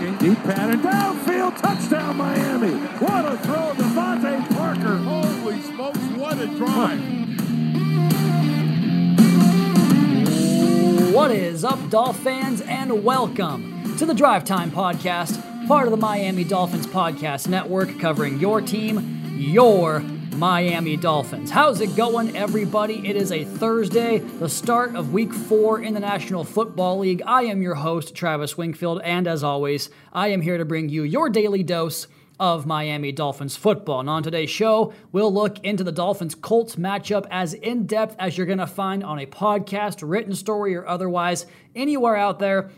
looking. Deep pattern. Downfield. Touchdown, Miami. What a throw. DeVante Parker. Holy smokes, what a drive. What is up, Dolph fans, and welcome to the Drive Time Podcast, part of the Miami Dolphins Podcast Network, covering your team, your Miami Dolphins. How's it going, everybody? It is a Thursday, the start of week four in the National Football League. I am your host, Travis Wingfield, and as always, I am here to bring you your daily dose of Miami Dolphins football. And on today's show, we'll look into the Dolphins Colts matchup as in depth as you're going to find on a podcast, written story, or otherwise anywhere out there.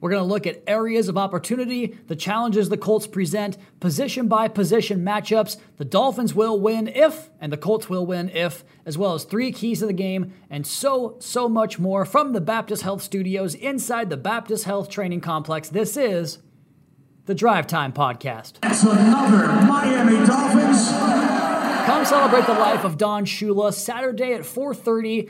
We're going to look at areas of opportunity, the challenges the Colts present, position by position matchups. The Dolphins will win if, and the Colts will win if, as well as three keys to the game, and so, so much more from the Baptist Health Studios inside the Baptist Health Training Complex. This is the Drive Time Podcast. It's another Miami Dolphins. Come celebrate the life of Don Shula Saturday at 4:30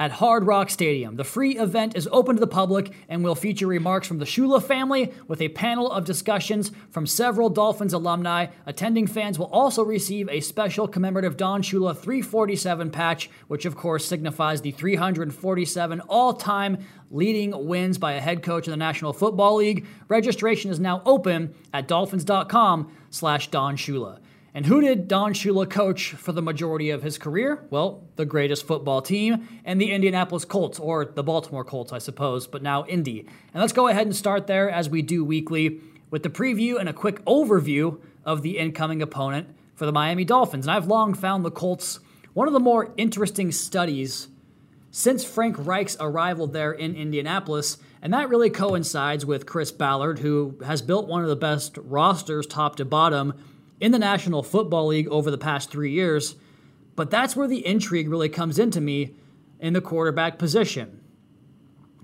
at Hard Rock Stadium. The free event is open to the public and will feature remarks from the Shula family with a panel of discussions from several Dolphins alumni. Attending fans will also receive a special commemorative Don Shula 347 patch, which of course signifies the 347 all-time leading wins by a head coach in the National Football League. Registration is now open at dolphins.com slash Don Shula. And who did Don Shula coach for the majority of his career? Well, the greatest football team and the Indianapolis Colts, or the Baltimore Colts, I suppose, but now Indy. And let's go ahead and start there as we do weekly with the preview and a quick overview of the incoming opponent for the Miami Dolphins. And I've long found the Colts one of the more interesting studies since Frank Reich's arrival there in Indianapolis. And that really coincides with Chris Ballard, who has built one of the best rosters top to bottom in the National Football League over the past three years. But that's where the intrigue really comes into me in the quarterback position.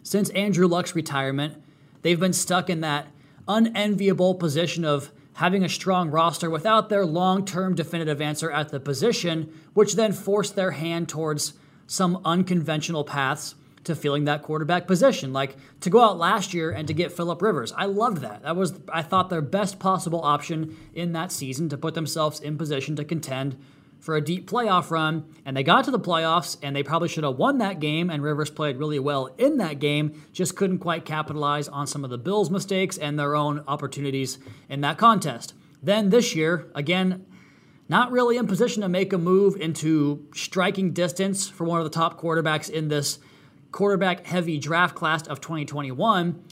Since Andrew Luck's retirement, they've been stuck in that unenviable position of having a strong roster without their long term definitive answer at the position, which then forced their hand towards some unconventional paths to filling that quarterback position. Like to go out last year and to get Philip Rivers. I loved that. That was I thought their best possible option in that season to put themselves in position to contend for a deep playoff run. And they got to the playoffs and they probably should have won that game and Rivers played really well in that game, just couldn't quite capitalize on some of the Bills' mistakes and their own opportunities in that contest. Then this year, again, not really in position to make a move into striking distance for one of the top quarterbacks in this quarterback heavy draft class of 2021.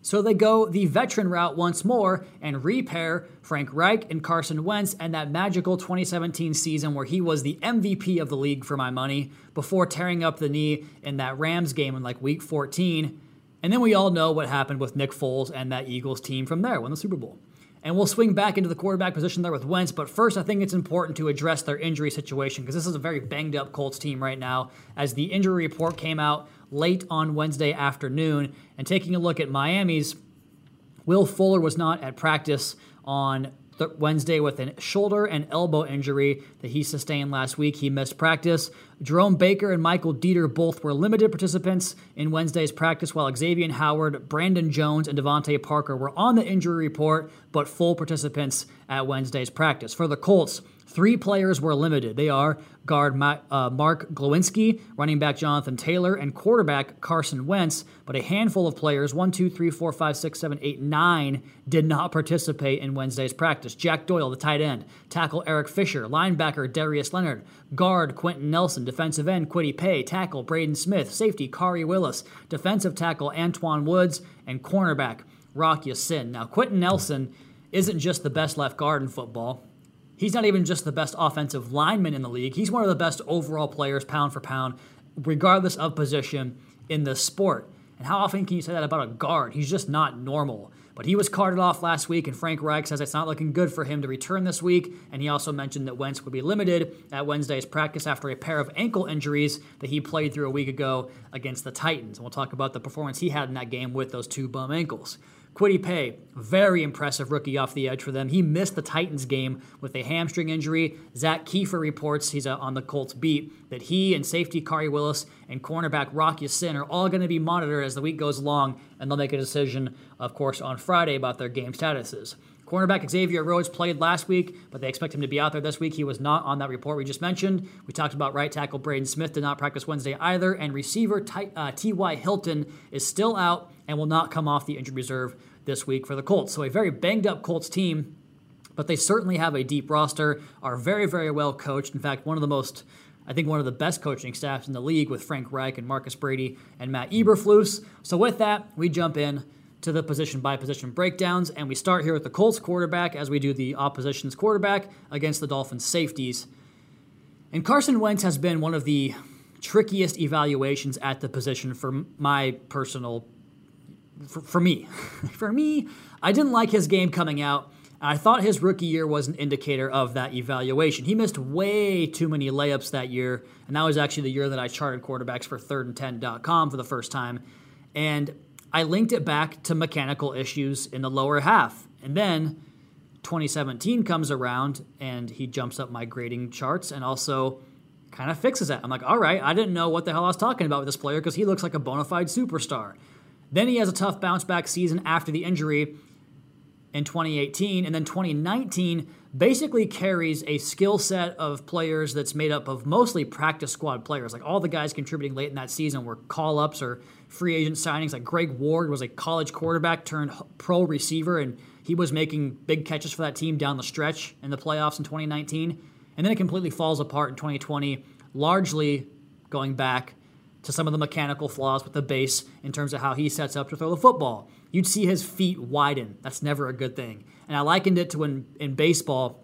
So they go the veteran route once more and repair Frank Reich and Carson Wentz and that magical 2017 season where he was the MVP of the league for my money before tearing up the knee in that Rams game in like week 14. And then we all know what happened with Nick Foles and that Eagles team from there, won the Super Bowl. And we'll swing back into the quarterback position there with Wentz. But first, I think it's important to address their injury situation because this is a very banged up Colts team right now. As the injury report came out late on Wednesday afternoon, and taking a look at Miami's, Will Fuller was not at practice on Wednesday with a shoulder and elbow injury that he sustained last week. He missed practice. Jerome Baker and Michael Deiter both were limited participants in Wednesday's practice, while Xavier Howard, Brandon Jones, and DeVante Parker were on the injury report, but full participants at Wednesday's practice. For the Colts, Three players were limited. They are guard uh, Mark Glowinski, running back Jonathan Taylor, and quarterback Carson Wentz. But a handful of players, one, two, three, four, five, six, seven, eight, nine, did not participate in Wednesday's practice. Jack Doyle, the tight end, tackle Eric Fisher, linebacker Darius Leonard, guard Quenton Nelson, defensive end Kwity Paye, tackle Braden Smith, safety Khari Willis, defensive tackle Antwaun Woods, and cornerback Rock Ya-Sin. Now, Quenton Nelson isn't just the best left guard in football. He's not even just the best offensive lineman in the league. He's one of the best overall players, pound for pound, regardless of position in the sport. And how often can you say that about a guard? He's just not normal. But he was carted off last week, and Frank Reich says it's not looking good for him to return this week. And he also mentioned that Wentz would be limited at Wednesday's practice after a pair of ankle injuries that he played through a week ago against the Titans. And we'll talk about the performance he had in that game with those two bum ankles. Kwity Paye, very impressive rookie off the edge for them. He missed the Titans game with a hamstring injury. Zak Keefer reports, he's uh, on the Colts beat, that he and safety Khari Willis and cornerback Rocky Ya-Sin are all going to be monitored as the week goes along, and they'll make a decision, of course, on Friday about their game statuses. Cornerback Xavier Rhodes played last week, but they expect him to be out there this week. He was not on that report we just mentioned. We talked about right tackle Braden Smith did not practice Wednesday either, and receiver T.Y. Uh, Hilton is still out and will not come off the injured reserve this week for the Colts. So a very banged up Colts team, but they certainly have a deep roster, are very, very well coached. In fact, one of the most I think one of the best coaching staffs in the league with Frank Reich and Marcus Brady and Matt Eberflus. So with that, we jump in to the position by position breakdowns. And we start here with the Colts quarterback as we do the opposition's quarterback against the Dolphins safeties. And Carson Wentz has been one of the trickiest evaluations at the position for my personal for, for me. for me, I didn't like his game coming out. I thought his rookie year was an indicator of that evaluation. He missed way too many layups that year, and that was actually the year that I charted quarterbacks for thirdand10.com for the first time. And I linked it back to mechanical issues in the lower half. And then 2017 comes around and he jumps up my grading charts and also kind of fixes it. I'm like, all right, I didn't know what the hell I was talking about with this player because he looks like a bona fide superstar. Then he has a tough bounce back season after the injury in 2018. And then 2019 basically carries a skill set of players that's made up of mostly practice squad players. Like all the guys contributing late in that season were call ups or free agent signings. Like Greg Ward was a college quarterback turned pro receiver, and he was making big catches for that team down the stretch in the playoffs in 2019. And then it completely falls apart in 2020, largely going back to some of the mechanical flaws with the base in terms of how he sets up to throw the football. You'd see his feet widen. That's never a good thing. And I likened it to when in baseball,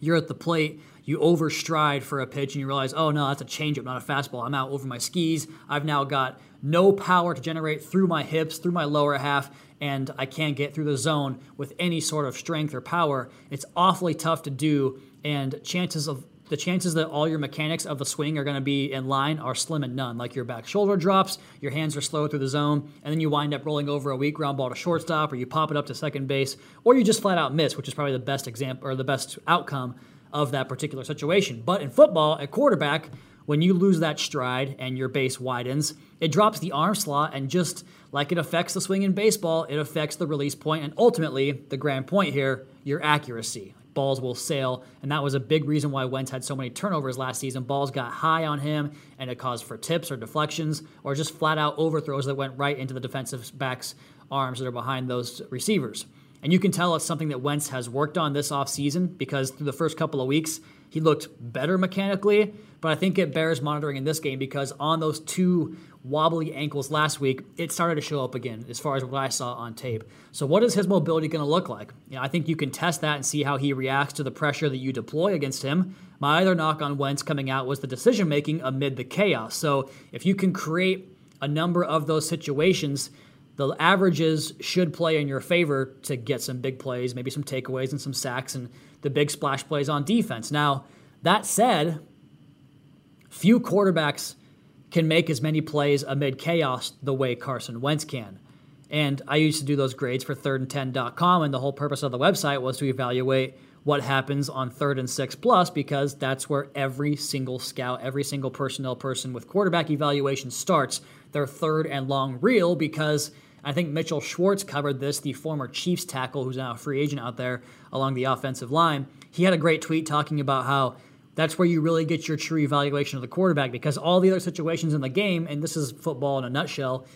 you're at the plate, you overstride for a pitch, and you realize, oh no, that's a changeup, not a fastball. I'm out over my skis. I've now got no power to generate through my hips, through my lower half, and I can't get through the zone with any sort of strength or power. It's awfully tough to do, and chances of the chances that all your mechanics of the swing are going to be in line are slim and none. Like your back shoulder drops, your hands are slow through the zone, and then you wind up rolling over a weak ground ball to shortstop, or you pop it up to second base, or you just flat out miss, which is probably the best example or the best outcome of that particular situation. But in football, at quarterback, when you lose that stride and your base widens, it drops the arm slot, and just like it affects the swing in baseball, it affects the release point, and ultimately, the grand point here, your accuracy balls will sail. And that was a big reason why Wentz had so many turnovers last season. Balls got high on him, and it caused for tips or deflections or just flat out overthrows that went right into the defensive back's arms that are behind those receivers. And you can tell it's something that Wentz has worked on this offseason because through the first couple of weeks, he looked better mechanically, but I think it bears monitoring in this game because on those two wobbly ankles last week, it started to show up again as far as what I saw on tape. So, what is his mobility going to look like? You know, I think you can test that and see how he reacts to the pressure that you deploy against him. My other knock on Wentz coming out was the decision making amid the chaos. So, if you can create a number of those situations, the averages should play in your favor to get some big plays, maybe some takeaways and some sacks and the big splash plays on defense. Now, that said, few quarterbacks can make as many plays amid chaos the way Carson Wentz can. And I used to do those grades for thirdand10.com, and the whole purpose of the website was to evaluate what happens on third and six plus because that's where every single scout, every single personnel person with quarterback evaluation starts their third and long reel because I think Mitchell Schwartz covered this, the former Chiefs tackle who's now a free agent out there along the offensive line. He had a great tweet talking about how that's where you really get your true evaluation of the quarterback because all the other situations in the game, and this is football in a nutshell,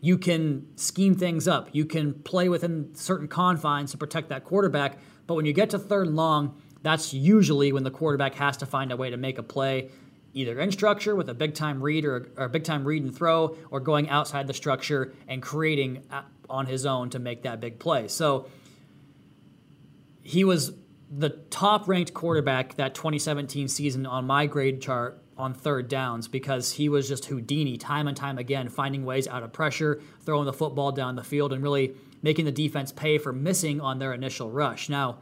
you can scheme things up. You can play within certain confines to protect that quarterback. But when you get to third and long, that's usually when the quarterback has to find a way to make a play, either in structure with a big time read or, or a big time read and throw, or going outside the structure and creating on his own to make that big play. So he was the top ranked quarterback that 2017 season on my grade chart on third downs because he was just Houdini time and time again, finding ways out of pressure, throwing the football down the field, and really making the defense pay for missing on their initial rush. Now,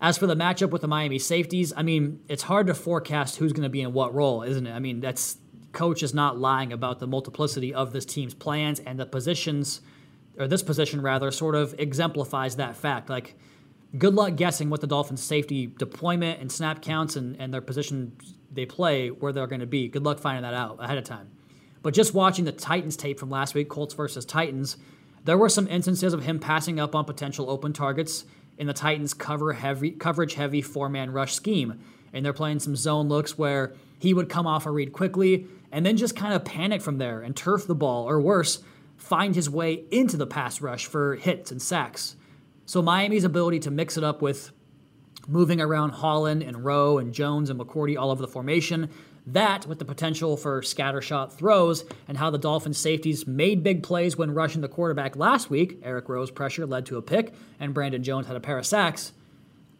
as for the matchup with the Miami safeties, I mean, it's hard to forecast who's going to be in what role, isn't it? I mean, that's coach is not lying about the multiplicity of this team's plans and the positions or this position rather, sort of exemplifies that fact. Like, good luck guessing what the Dolphins' safety deployment and snap counts and, and their position they play, where they're going to be. Good luck finding that out ahead of time. But just watching the Titans tape from last week, Colts versus Titans, there were some instances of him passing up on potential open targets in the Titans' cover heavy, coverage heavy four man rush scheme. And they're playing some zone looks where he would come off a read quickly and then just kind of panic from there and turf the ball, or worse, find his way into the pass rush for hits and sacks. So Miami's ability to mix it up with moving around Holland and Rowe and Jones and McCourty all over the formation, that with the potential for scattershot throws and how the Dolphins safeties made big plays when rushing the quarterback last week. Eric Rowe's pressure led to a pick, and Brandon Jones had a pair of sacks.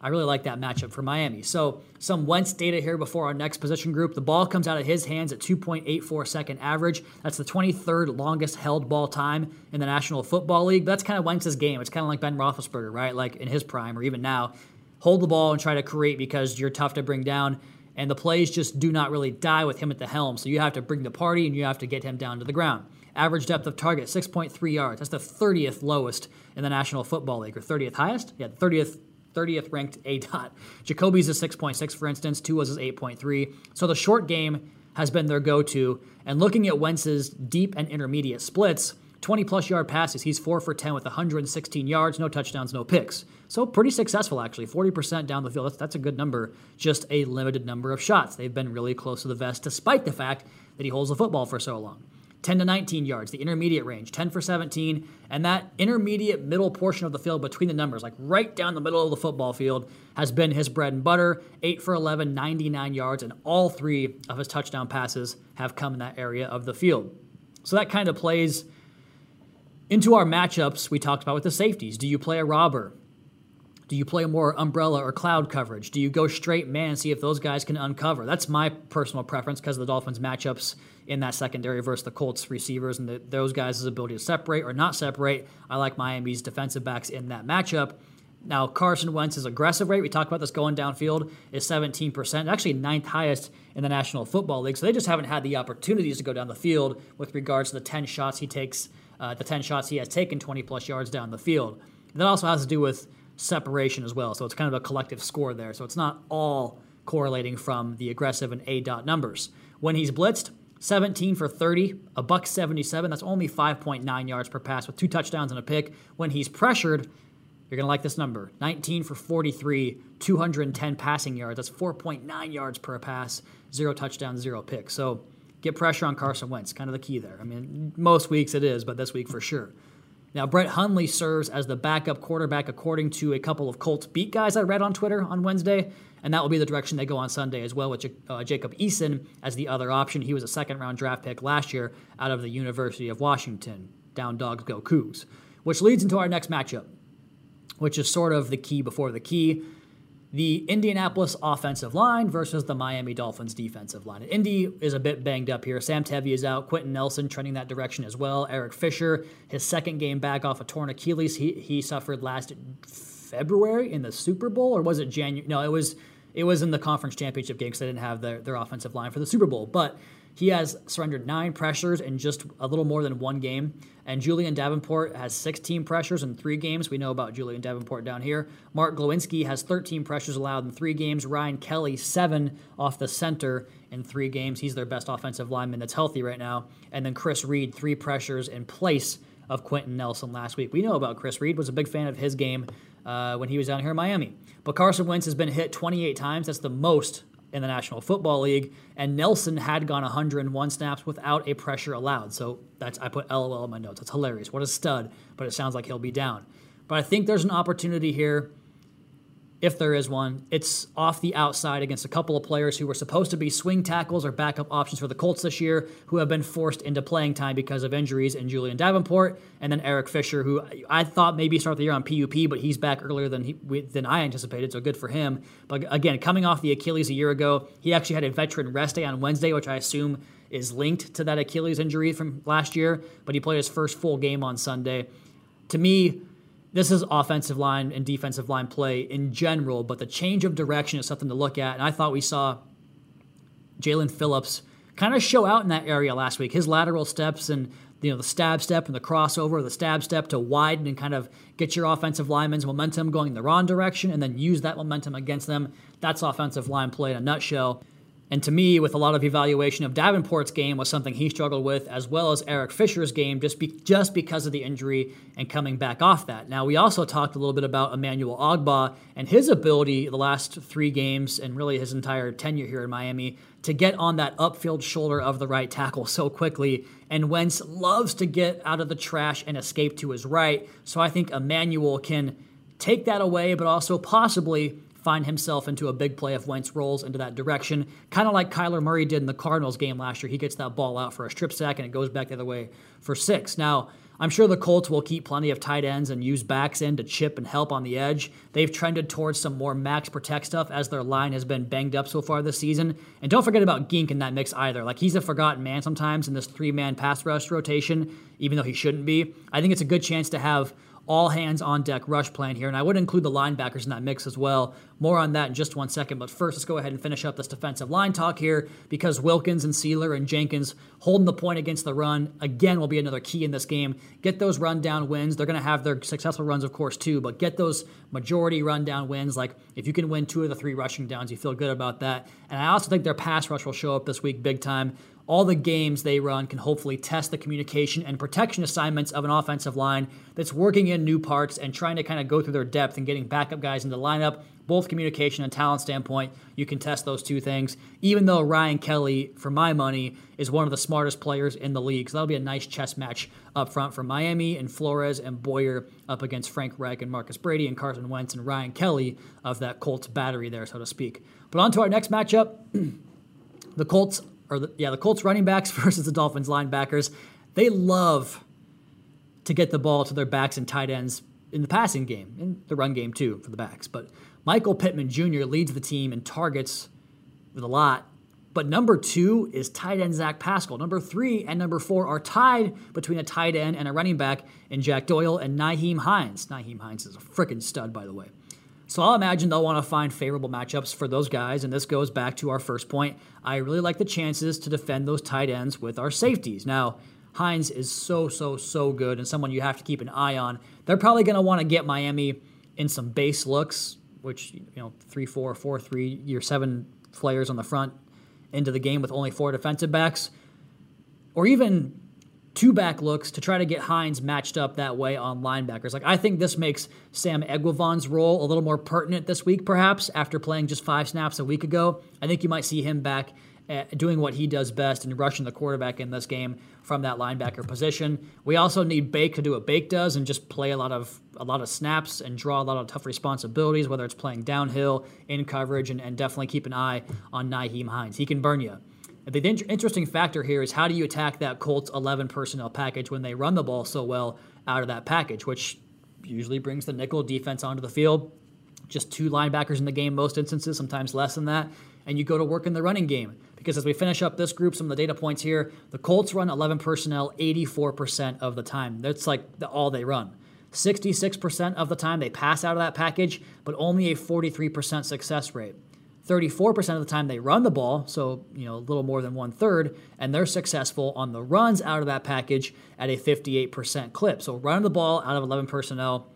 I really like that matchup for Miami. So, some Wentz data here before our next position group. The ball comes out of his hands at 2.84 second average. That's the 23rd longest held ball time in the National Football League. That's kind of Wentz's game. It's kind of like Ben Roethlisberger, right? Like in his prime or even now. Hold the ball and try to create because you're tough to bring down. And the plays just do not really die with him at the helm. So you have to bring the party and you have to get him down to the ground. Average depth of target, 6.3 yards. That's the 30th lowest in the National Football League, or 30th highest? Yeah, 30th 30th ranked A dot. Jacoby's is 6.6, for instance. Tua's is 8.3. So the short game has been their go to. And looking at Wentz's deep and intermediate splits, 20 plus yard passes, he's 4 for 10 with 116 yards, no touchdowns, no picks. So pretty successful, actually. 40% down the field. That's, that's a good number. Just a limited number of shots. They've been really close to the vest, despite the fact that he holds the football for so long. 10 to 19 yards, the intermediate range, 10 for 17, and that intermediate middle portion of the field between the numbers, like right down the middle of the football field, has been his bread and butter. 8 for 11, 99 yards, and all three of his touchdown passes have come in that area of the field. So that kind of plays into our matchups we talked about with the safeties. Do you play a robber? Do you play more umbrella or cloud coverage? Do you go straight man see if those guys can uncover? That's my personal preference because of the Dolphins' matchups in that secondary versus the Colts receivers and the, those guys' ability to separate or not separate. I like Miami's defensive backs in that matchup. Now, Carson Wentz's aggressive rate, we talked about this going downfield, is 17%, actually ninth highest in the National Football League. So they just haven't had the opportunities to go down the field with regards to the 10 shots he takes, uh, the 10 shots he has taken 20 plus yards down the field. That also has to do with separation as well. So it's kind of a collective score there. So it's not all correlating from the aggressive and A dot numbers. When he's blitzed, 17 for 30, a buck 77. That's only 5.9 yards per pass with two touchdowns and a pick. When he's pressured, you're going to like this number 19 for 43, 210 passing yards. That's 4.9 yards per pass, zero touchdowns, zero picks. So get pressure on Carson Wentz, kind of the key there. I mean, most weeks it is, but this week for sure. Now, Brett Hundley serves as the backup quarterback, according to a couple of Colts beat guys I read on Twitter on Wednesday and that will be the direction they go on Sunday as well, with uh, Jacob Eason as the other option. He was a second round draft pick last year out of the University of Washington. Down dogs go Cougs. Which leads into our next matchup, which is sort of the key before the key. The Indianapolis offensive line versus the Miami Dolphins defensive line. Indy is a bit banged up here. Sam Tevi is out. Quenton Nelson trending that direction as well. Eric Fisher, his second game back off a torn Achilles, he, he suffered last February in the Super Bowl, or was it January? No, it was it was in the conference championship game because they didn't have their, their offensive line for the Super Bowl. But he has surrendered nine pressures in just a little more than one game. And Julian Davenport has 16 pressures in three games. We know about Julian Davenport down here. Mark Glowinski has 13 pressures allowed in three games. Ryan Kelly, seven off the center in three games. He's their best offensive lineman that's healthy right now. And then Chris Reed, three pressures in place of Quenton Nelson last week. We know about Chris Reed, was a big fan of his game uh, when he was down here in Miami. But Carson Wentz has been hit 28 times. That's the most in the National Football League. And Nelson had gone 101 snaps without a pressure allowed. So that's I put LOL in my notes. That's hilarious. What a stud. But it sounds like he'll be down. But I think there's an opportunity here if there is one. It's off the outside against a couple of players who were supposed to be swing tackles or backup options for the Colts this year, who have been forced into playing time because of injuries, and Julian Davenport, and then Eric Fisher, who I thought maybe start the year on PUP, but he's back earlier than he, than I anticipated, so good for him. But again, coming off the Achilles a year ago, he actually had a veteran rest day on Wednesday, which I assume is linked to that Achilles injury from last year, but he played his first full game on Sunday. To me, this is offensive line and defensive line play in general, but the change of direction is something to look at. And I thought we saw Jaelan Phillips kind of show out in that area last week. His lateral steps and you know the stab step and the crossover, the stab step to widen and kind of get your offensive linemen's momentum going in the wrong direction, and then use that momentum against them. That's offensive line play in a nutshell. And to me, with a lot of evaluation of Davenport's game was something he struggled with, as well as Eric Fisher's game, just be, just because of the injury and coming back off that. Now, we also talked a little bit about Emmanuel Ogbah and his ability the last three games and really his entire tenure here in Miami to get on that upfield shoulder of the right tackle so quickly. And Wentz loves to get out of the trash and escape to his right. So I think Emmanuel can take that away, but also possibly find himself into a big play if Wentz rolls into that direction. Kind of like Kyler Murray did in the Cardinals game last year. He gets that ball out for a strip sack and it goes back the other way for six. Now, I'm sure the Colts will keep plenty of tight ends and use backs in to chip and help on the edge. They've trended towards some more max protect stuff as their line has been banged up so far this season. And don't forget about Gink in that mix either. Like he's a forgotten man sometimes in this three man pass rush rotation, even though he shouldn't be. I think it's a good chance to have all hands on deck rush plan here. And I would include the linebackers in that mix as well. More on that in just one second. But first, let's go ahead and finish up this defensive line talk here because Wilkins and Sieler and Jenkins holding the point against the run again will be another key in this game. Get those rundown wins. They're going to have their successful runs, of course, too, but get those majority rundown wins. Like if you can win two of the three rushing downs, you feel good about that. And I also think their pass rush will show up this week big time all the games they run can hopefully test the communication and protection assignments of an offensive line that's working in new parts and trying to kind of go through their depth and getting backup guys into the lineup. Both communication and talent standpoint, you can test those two things. Even though Ryan Kelly, for my money, is one of the smartest players in the league, so that'll be a nice chess match up front for Miami and Flores and Boyer up against Frank Reich and Marcus Brady and Carson Wentz and Ryan Kelly of that Colts battery there, so to speak. But on to our next matchup. the Colts or the, yeah, the Colts running backs versus the Dolphins linebackers. They love to get the ball to their backs and tight ends in the passing game, in the run game too for the backs. But Michael Pittman Jr. leads the team in targets with a lot. But number two is tight end Zach Pascal. Number three and number four are tied between a tight end and a running back in Jack Doyle and Nyheim Hines. Nyheim Hines is a freaking stud, by the way. So I'll imagine they'll want to find favorable matchups for those guys. And this goes back to our first point. I really like the chances to defend those tight ends with our safeties. Now, Hines is so, so, so good and someone you have to keep an eye on. They're probably going to want to get Miami in some base looks, which, you know, 3 4, 4 3, your seven players on the front into the game with only four defensive backs. Or even two back looks to try to get Hines matched up that way on linebackers. Like I think this makes Sam Eguavoen's role a little more pertinent this week, perhaps after playing just five snaps a week ago. I think you might see him back doing what he does best and rushing the quarterback in this game from that linebacker position. We also need Bake to do what Bake does and just play a lot of a lot of snaps and draw a lot of tough responsibilities, whether it's playing downhill in coverage, and, and definitely keep an eye on Nyheim Hines. He can burn you. The interesting factor here is how do you attack that Colts 11 personnel package when they run the ball so well out of that package, which usually brings the nickel defense onto the field. Just two linebackers in the game, most instances, sometimes less than that. And you go to work in the running game. Because as we finish up this group, some of the data points here, the Colts run 11 personnel 84% of the time. That's like the, all they run. 66% of the time they pass out of that package, but only a 43% success rate. 34% of the time they run the ball, so you know a little more than one third, and they're successful on the runs out of that package at a 58% clip. So running the ball out of 11 personnel,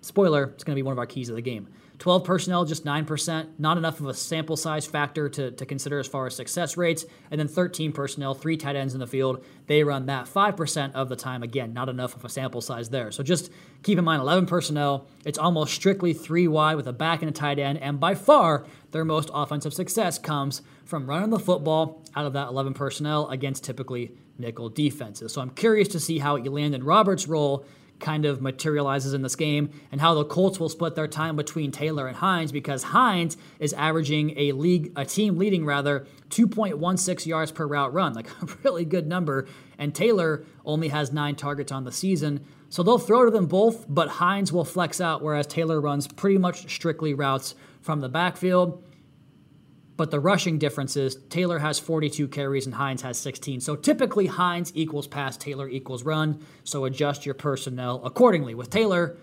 spoiler, it's going to be one of our keys of the game. 12 personnel, just 9%, not enough of a sample size factor to, to consider as far as success rates. And then 13 personnel, three tight ends in the field, they run that 5% of the time. Again, not enough of a sample size there. So just keep in mind 11 personnel, it's almost strictly three wide with a back and a tight end. And by far, their most offensive success comes from running the football out of that 11 personnel against typically nickel defenses. So I'm curious to see how Elandon Roberts' role kind of materializes in this game and how the Colts will split their time between Taylor and Hines because Hines is averaging a league a team leading rather 2.16 yards per route run, like a really good number, and Taylor only has 9 targets on the season. So they'll throw to them both, but Hines will flex out whereas Taylor runs pretty much strictly routes from the backfield. But the rushing difference is Taylor has 42 carries and Hines has 16. So typically Hines equals pass, Taylor equals run. So adjust your personnel accordingly. With Taylor,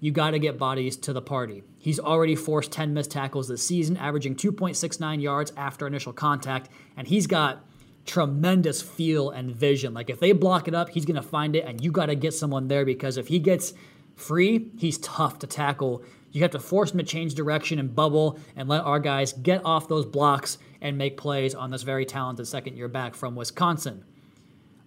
you got to get bodies to the party. He's already forced 10 missed tackles this season, averaging 2.69 yards after initial contact, and he's got tremendous feel and vision. Like if they block it up, he's going to find it, and you got to get someone there because if he gets free, he's tough to tackle. You have to force him to change direction and bubble and let our guys get off those blocks and make plays on this very talented second year back from Wisconsin.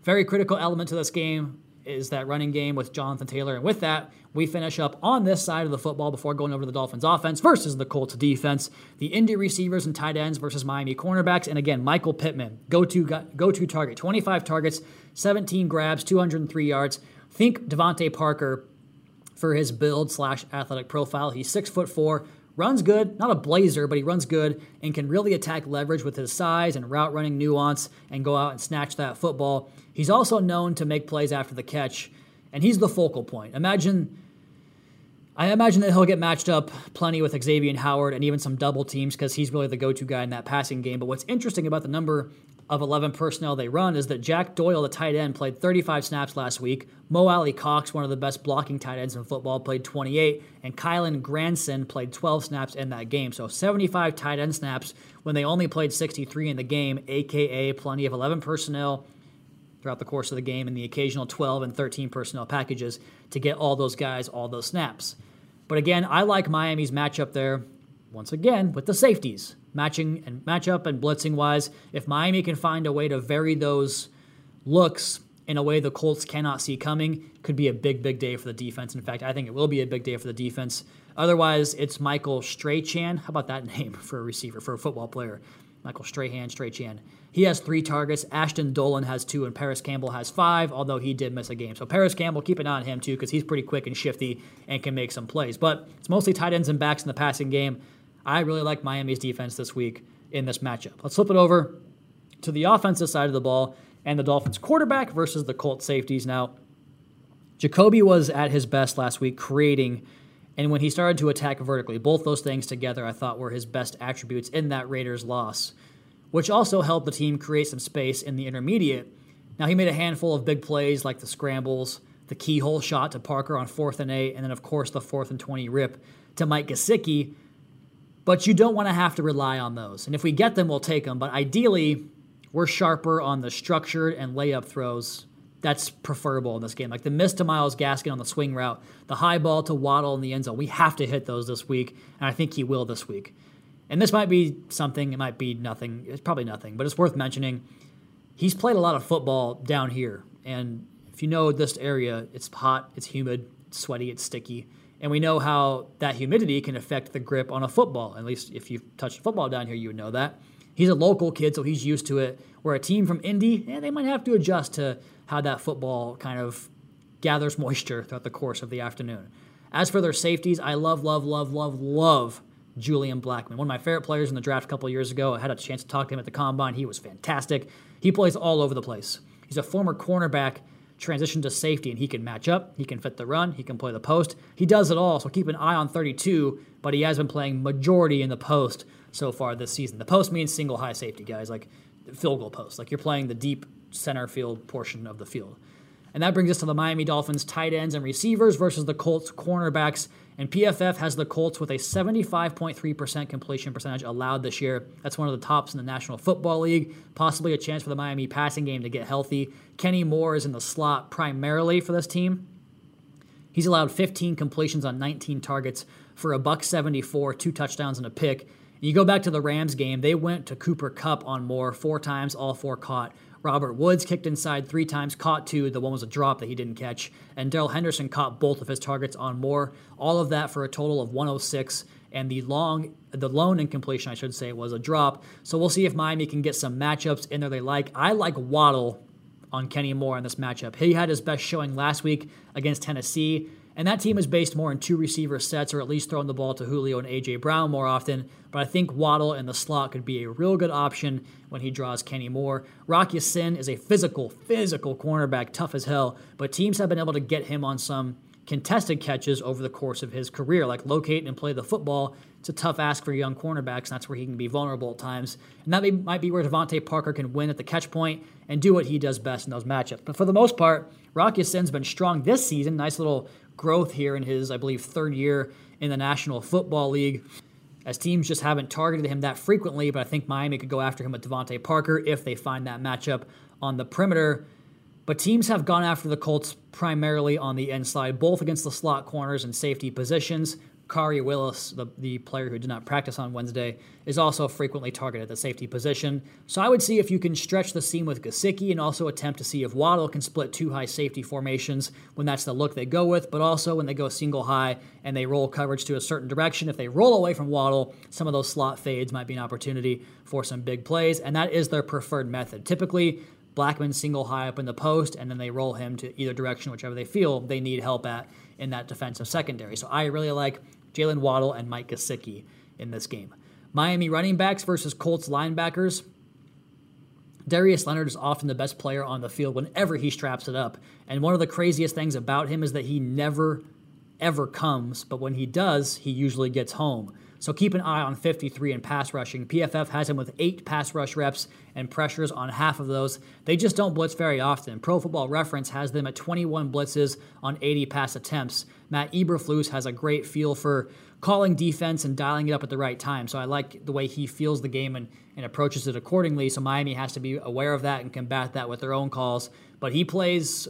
Very critical element to this game is that running game with Jonathan Taylor. And with that, we finish up on this side of the football before going over to the Dolphins offense versus the Colts defense. The Indy receivers and tight ends versus Miami cornerbacks. And again, Michael Pittman, go to go to target, 25 targets, 17 grabs, 203 yards. Think DeVante Parker for his build slash athletic profile. He's six foot four, runs good, not a blazer, but he runs good and can really attack leverage with his size and route running nuance and go out and snatch that football. He's also known to make plays after the catch, and he's the focal point. Imagine. I imagine that he'll get matched up plenty with Xavier Howard and even some double teams because he's really the go to guy in that passing game. But what's interesting about the number of 11 personnel they run is that Jack Doyle, the tight end, played 35 snaps last week. Mo Alie-Cox, one of the best blocking tight ends in football, played 28. And Kylen Granson played 12 snaps in that game. So 75 tight end snaps when they only played 63 in the game, aka plenty of 11 personnel throughout the course of the game and the occasional 12 and 13 personnel packages to get all those guys all those snaps. But again, I like Miami's matchup there once again with the safeties matching and matchup and blitzing wise. If Miami can find a way to vary those looks in a way the Colts cannot see coming, could be a big, big day for the defense. In fact, I think it will be a big day for the defense. Otherwise, it's Michael Strachan. How about that name for a receiver, for a football player? Michael Strahan, Strachan. He has three targets. Ashton Dulin has two, and Parris Campbell has five, although he did miss a game. So Parris Campbell, keep an eye on him too, because he's pretty quick and shifty and can make some plays. But it's mostly tight ends and backs in the passing game. I really like Miami's defense this week in this matchup. Let's flip it over to the offensive side of the ball and the Dolphins quarterback versus the Colts safeties. Now, Jacoby was at his best last week creating, and when he started to attack vertically, both those things together I thought were his best attributes in that Raiders loss, which also helped the team create some space in the intermediate. Now, he made a handful of big plays like the scrambles, the keyhole shot to Parker on fourth and eight, and then, of course, the fourth and 20 rip to Mike Gesicki but you don't want to have to rely on those. And if we get them, we'll take them. But ideally, we're sharper on the structured and layup throws. That's preferable in this game. Like the miss to Myles Gaskin on the swing route, the high ball to Waddle in the end zone. We have to hit those this week, and I think he will this week. And this might be something, it might be nothing. It's probably nothing, but it's worth mentioning. He's played a lot of football down here. And if you know this area, it's hot, it's humid, it's sweaty, it's sticky. And we know how that humidity can affect the grip on a football. At least if you've touched a football down here, you would know that. He's a local kid, so he's used to it. Where a team from Indy, yeah, they might have to adjust to how that football kind of gathers moisture throughout the course of the afternoon. As for their safeties, I love, love, love, love, love Julian Blackmon. One of my favorite players in the draft a couple years ago. I had a chance to talk to him at the combine. He was fantastic. He plays all over the place. He's a former cornerback transition to safety and he can match up, he can fit the run, he can play the post. He does it all, so keep an eye on 32, but he has been playing majority in the post so far this season. The post means single high safety, guys, like field goal post. Like you're playing the deep center field portion of the field. And that brings us to the Miami Dolphins tight ends and receivers versus the Colts cornerbacks. And PFF has the Colts with a 75.3% completion percentage allowed this year. That's one of the tops in the National Football League. Possibly a chance for the Miami passing game to get healthy. Kenny Moore is in the slot primarily for this team. He's allowed 15 completions on 19 targets for a buck 74, two touchdowns and a pick. You go back to the Rams game, they went to Cooper Kupp on Moore four times, all four caught. Robert Woods kicked inside three times, caught two. The one was a drop that he didn't catch. And Darrell Henderson caught both of his targets on Moore. All of that for a total of 106. And the long, the lone incompletion, I should say, was a drop. So we'll see if Miami can get some matchups in there they like. I like Waddle on Kenny Moore in this matchup. He had his best showing last week against Tennessee. And that team is based more in two receiver sets or at least throwing the ball to Julio and A.J. Brown more often. But I think Waddle in the slot could be a real good option when he draws Kenny Moore. Rock Ya-Sin is a physical, physical cornerback, tough as hell. But teams have been able to get him on some contested catches over the course of his career, like locate and play the football. It's a tough ask for young cornerbacks, and that's where he can be vulnerable at times. And that may, might be where DeVante Parker can win at the catch point and do what he does best in those matchups. But for the most part, Rocky Ya-Sin's been strong this season. Nice little growth here in his, I believe, third year in the National Football League. as teams just haven't targeted him that frequently. But I think Miami could go after him with DeVante Parker if they find that matchup on the perimeter. But teams have gone after the Colts primarily on the inside, both against the slot corners and safety positions. Khari Willis, the, the player who did not practice on Wednesday, is also frequently targeted at the safety position. So I would see if you can stretch the seam with Gesicki and also attempt to see if Waddle can split two high safety formations when that's the look they go with, but also when they go single high and they roll coverage to a certain direction. If they roll away from Waddle, some of those slot fades might be an opportunity for some big plays, and that is their preferred method. Typically, Blackmon single high up in the post, and then they roll him to either direction, whichever they feel they need help at in that defensive secondary. So I really like Jaylen Waddle and Mike Gesicki in this game. Miami running backs versus Colts linebackers. Darius Leonard is often the best player on the field whenever he straps it up. And one of the craziest things about him is that he never, ever comes, but when he does, he usually gets home. So keep an eye on 53 in pass rushing. PFF has him with eight pass rush reps and pressures on half of those. They just don't blitz very often. Pro Football Reference has them at 21 blitzes on 80 pass attempts. Matt Eberflus has a great feel for calling defense and dialing it up at the right time. So I like the way he feels the game and, and approaches it accordingly. So Miami has to be aware of that and combat that with their own calls. But he plays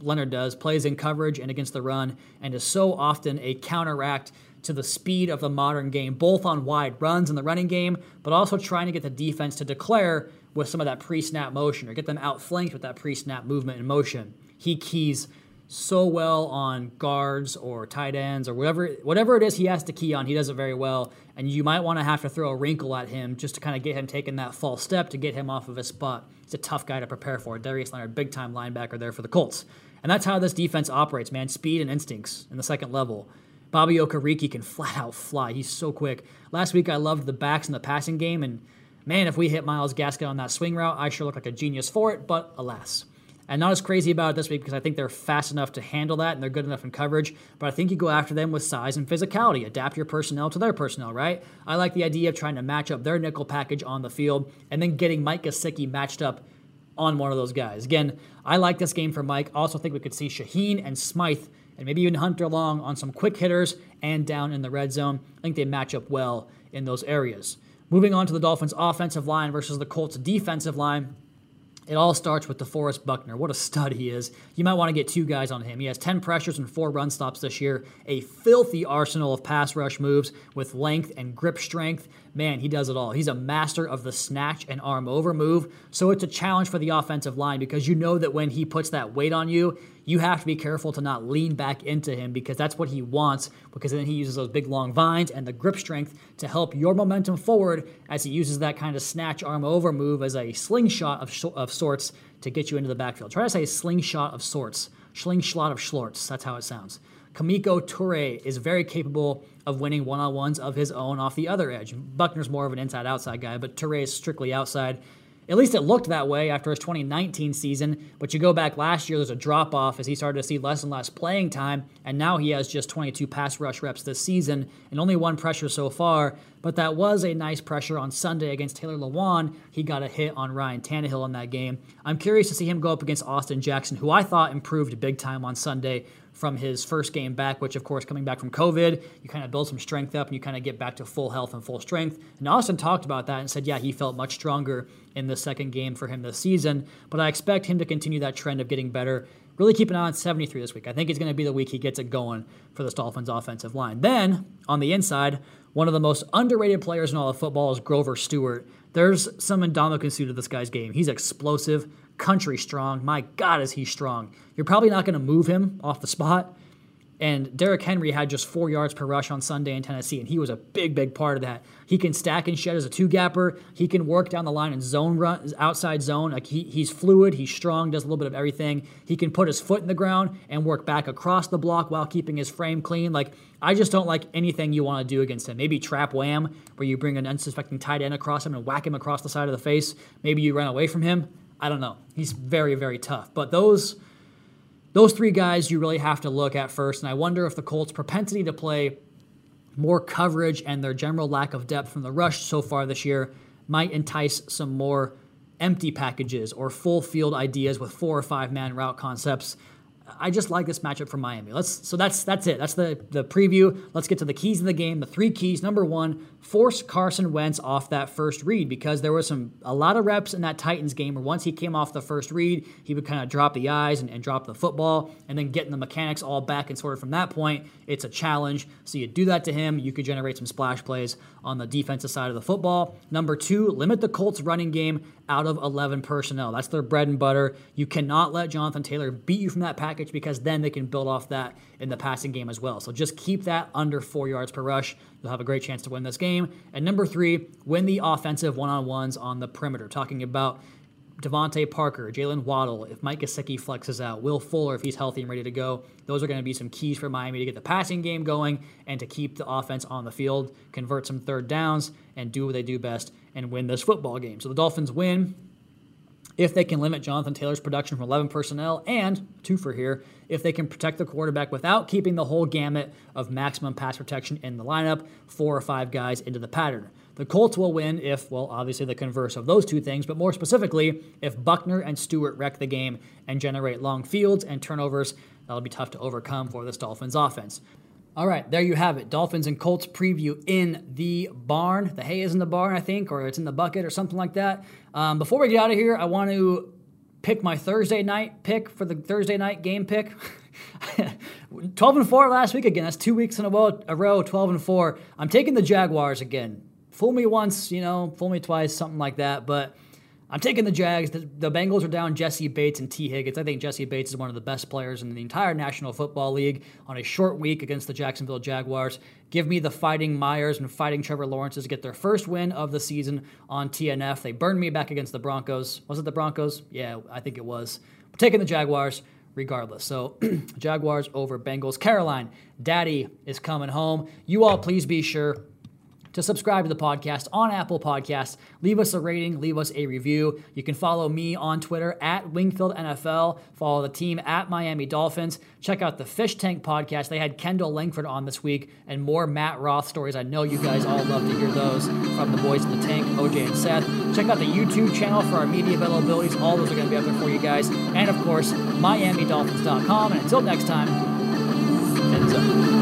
Leonard does, plays in coverage and against the run, and is so often a counteract to the speed of the modern game, both on wide runs in the running game, but also trying to get the defense to declare with some of that pre snap motion or get them outflanked with that pre snap movement and motion. He keys so well on guards or tight ends or whatever whatever it is he has to key on, he does it very well. And you might want to have to throw a wrinkle at him just to kind of get him taking that false step to get him off of his spot. He's a tough guy to prepare for. Darius Leonard, big time linebacker there for the Colts. And that's how this defense operates, man. Speed and instincts in the second level. Bobby Okereke can flat out fly. He's so quick. Last week I loved the backs in the passing game, and man, if we hit Myles Gaskin on that swing route, I sure look like a genius for it, but alas. And not as crazy about it this week because I think they're fast enough to handle that and they're good enough in coverage. But I think you go after them with size and physicality. Adapt your personnel to their personnel, right? I like the idea of trying to match up their nickel package on the field and then getting Mike Gesicki matched up on one of those guys. Again, I like this game for Mike. I also think we could see Shaheen and Smythe and maybe even Hunter Long on some quick hitters and down in the red zone. I think they match up well in those areas. Moving on to the Dolphins' offensive line versus the Colts' defensive line. It all starts with DeForest Buckner. What a stud he is. You might want to get two guys on him. He has 10 pressures and four run stops this year, a filthy arsenal of pass rush moves with length and grip strength. Man, he does it all. He's a master of the snatch and arm over move. So it's a challenge for the offensive line because you know that when he puts that weight on you, you have to be careful to not lean back into him because that's what he wants because then he uses those big long vines and the grip strength to help your momentum forward as he uses that kind of snatch arm over move as a slingshot of, sh- of sorts to get you into the backfield. Try to say slingshot of sorts, slingshot of Schlorts. That's how it sounds. Kemoko Turay is very capable of winning one on ones of his own off the other edge. Buckner's more of an inside outside guy, but Turay is strictly outside. At least it looked that way after his 2019 season, but you go back last year, there's a drop off as he started to see less and less playing time, and now he has just 22 pass rush reps this season and only one pressure so far. But that was a nice pressure on Sunday against Taylor Lewan. He got a hit on Ryan Tannehill in that game. I'm curious to see him go up against Austin Jackson, who I thought improved big time on Sunday from his first game back, which, of course, coming back from COVID, you kind of build some strength up and you kind of get back to full health and full strength. And Austin talked about that and said, yeah, he felt much stronger in the second game for him this season. But I expect him to continue that trend of getting better. Really keep an eye on 73 this week. I think it's going to be the week he gets it going for the Dolphins offensive line. Then, on the inside, one of the most underrated players in all of football is Grover Stewart. There's some Ndamukong to this guy's game. He's explosive, country strong. My God, is he strong. You're probably not going to move him off the spot. And Derrick Henry had just four yards per rush on Sunday in Tennessee, and he was a big, big part of that. He can stack and shed as a two gapper. He can work down the line in zone run, outside zone. Like he, he's fluid, he's strong, does a little bit of everything. He can put his foot in the ground and work back across the block while keeping his frame clean. Like I just don't like anything you want to do against him. Maybe trap wham, where you bring an unsuspecting tight end across him and whack him across the side of the face. Maybe you run away from him. I don't know. He's very, very tough. But those those three guys you really have to look at first. And I wonder if the Colts' propensity to play more coverage and their general lack of depth from the rush so far this year might entice some more empty packages or full field ideas with four or five man route concepts. I just like this matchup for Miami. Let's so that's that's it. That's the the preview. Let's get to the keys of the game. The three keys. Number one, force Carson Wentz off that first read because there was some a lot of reps in that Titans game where once he came off the first read, he would kind of drop the eyes and, and drop the football, and then getting the mechanics all back and sort of from that point, it's a challenge. So you do that to him, you could generate some splash plays on the defensive side of the football. Number two, limit the Colts running game out of 11 personnel. That's their bread and butter. You cannot let Jonathan Taylor beat you from that package because then they can build off that in the passing game as well. So just keep that under four yards per rush. You'll have a great chance to win this game. And number three, win the offensive one on ones on the perimeter. Talking about DeVante Parker, Jaylen Waddle, if Mike Gesicki flexes out, Will Fuller if he's healthy and ready to go. Those are going to be some keys for Miami to get the passing game going and to keep the offense on the field, convert some third downs, and do what they do best and win this football game. So the Dolphins win if they can limit Jonathan Taylor's production from 11 personnel, and two for here, if they can protect the quarterback without keeping the whole gamut of maximum pass protection in the lineup, four or five guys into the pattern. The Colts will win if, well, obviously the converse of those two things, but more specifically, if Buckner and Stewart wreck the game and generate long fields and turnovers, that'll be tough to overcome for this Dolphins offense. All right, there you have it. Dolphins and Colts preview in the barn. The hay is in the barn, I think, or it's in the bucket or something like that. Um, before we get out of here, I want to pick my Thursday night pick for the Thursday night game pick. 12 and 4 last week again. That's two weeks in a row, a row 12 and 4. I'm taking the Jaguars again. Fool me once, you know, fool me twice, something like that. But I'm taking the Jags. The, the, Bengals are down Jessie Bates and Tee Higgins. I think Jessie Bates is one of the best players in the entire National Football League on a short week against the Jacksonville Jaguars. Give me the fighting Meyers and fighting Trevor Lawrences to get their first win of the season on TNF. They burned me back against the Broncos. Was it the Broncos? Yeah, I think it was. Taking the Jaguars regardless. So, Jaguars over Bengals. Caroline, Daddy is coming home. You all please be sure to subscribe to the podcast on Apple Podcasts. Leave us a rating, leave us a review. You can follow me on Twitter at Wingfield NFL. Follow the team at Miami Dolphins. Check out the Fish Tank podcast. They had Kendall Langford on this week and more Matt Roth stories. I know you guys all love to hear those from the boys in the tank, OJ and Seth. Check out the YouTube channel for our media availabilities. All those are going to be up there for you guys. And of course, MiamiDolphins.com. And until next time, heads up.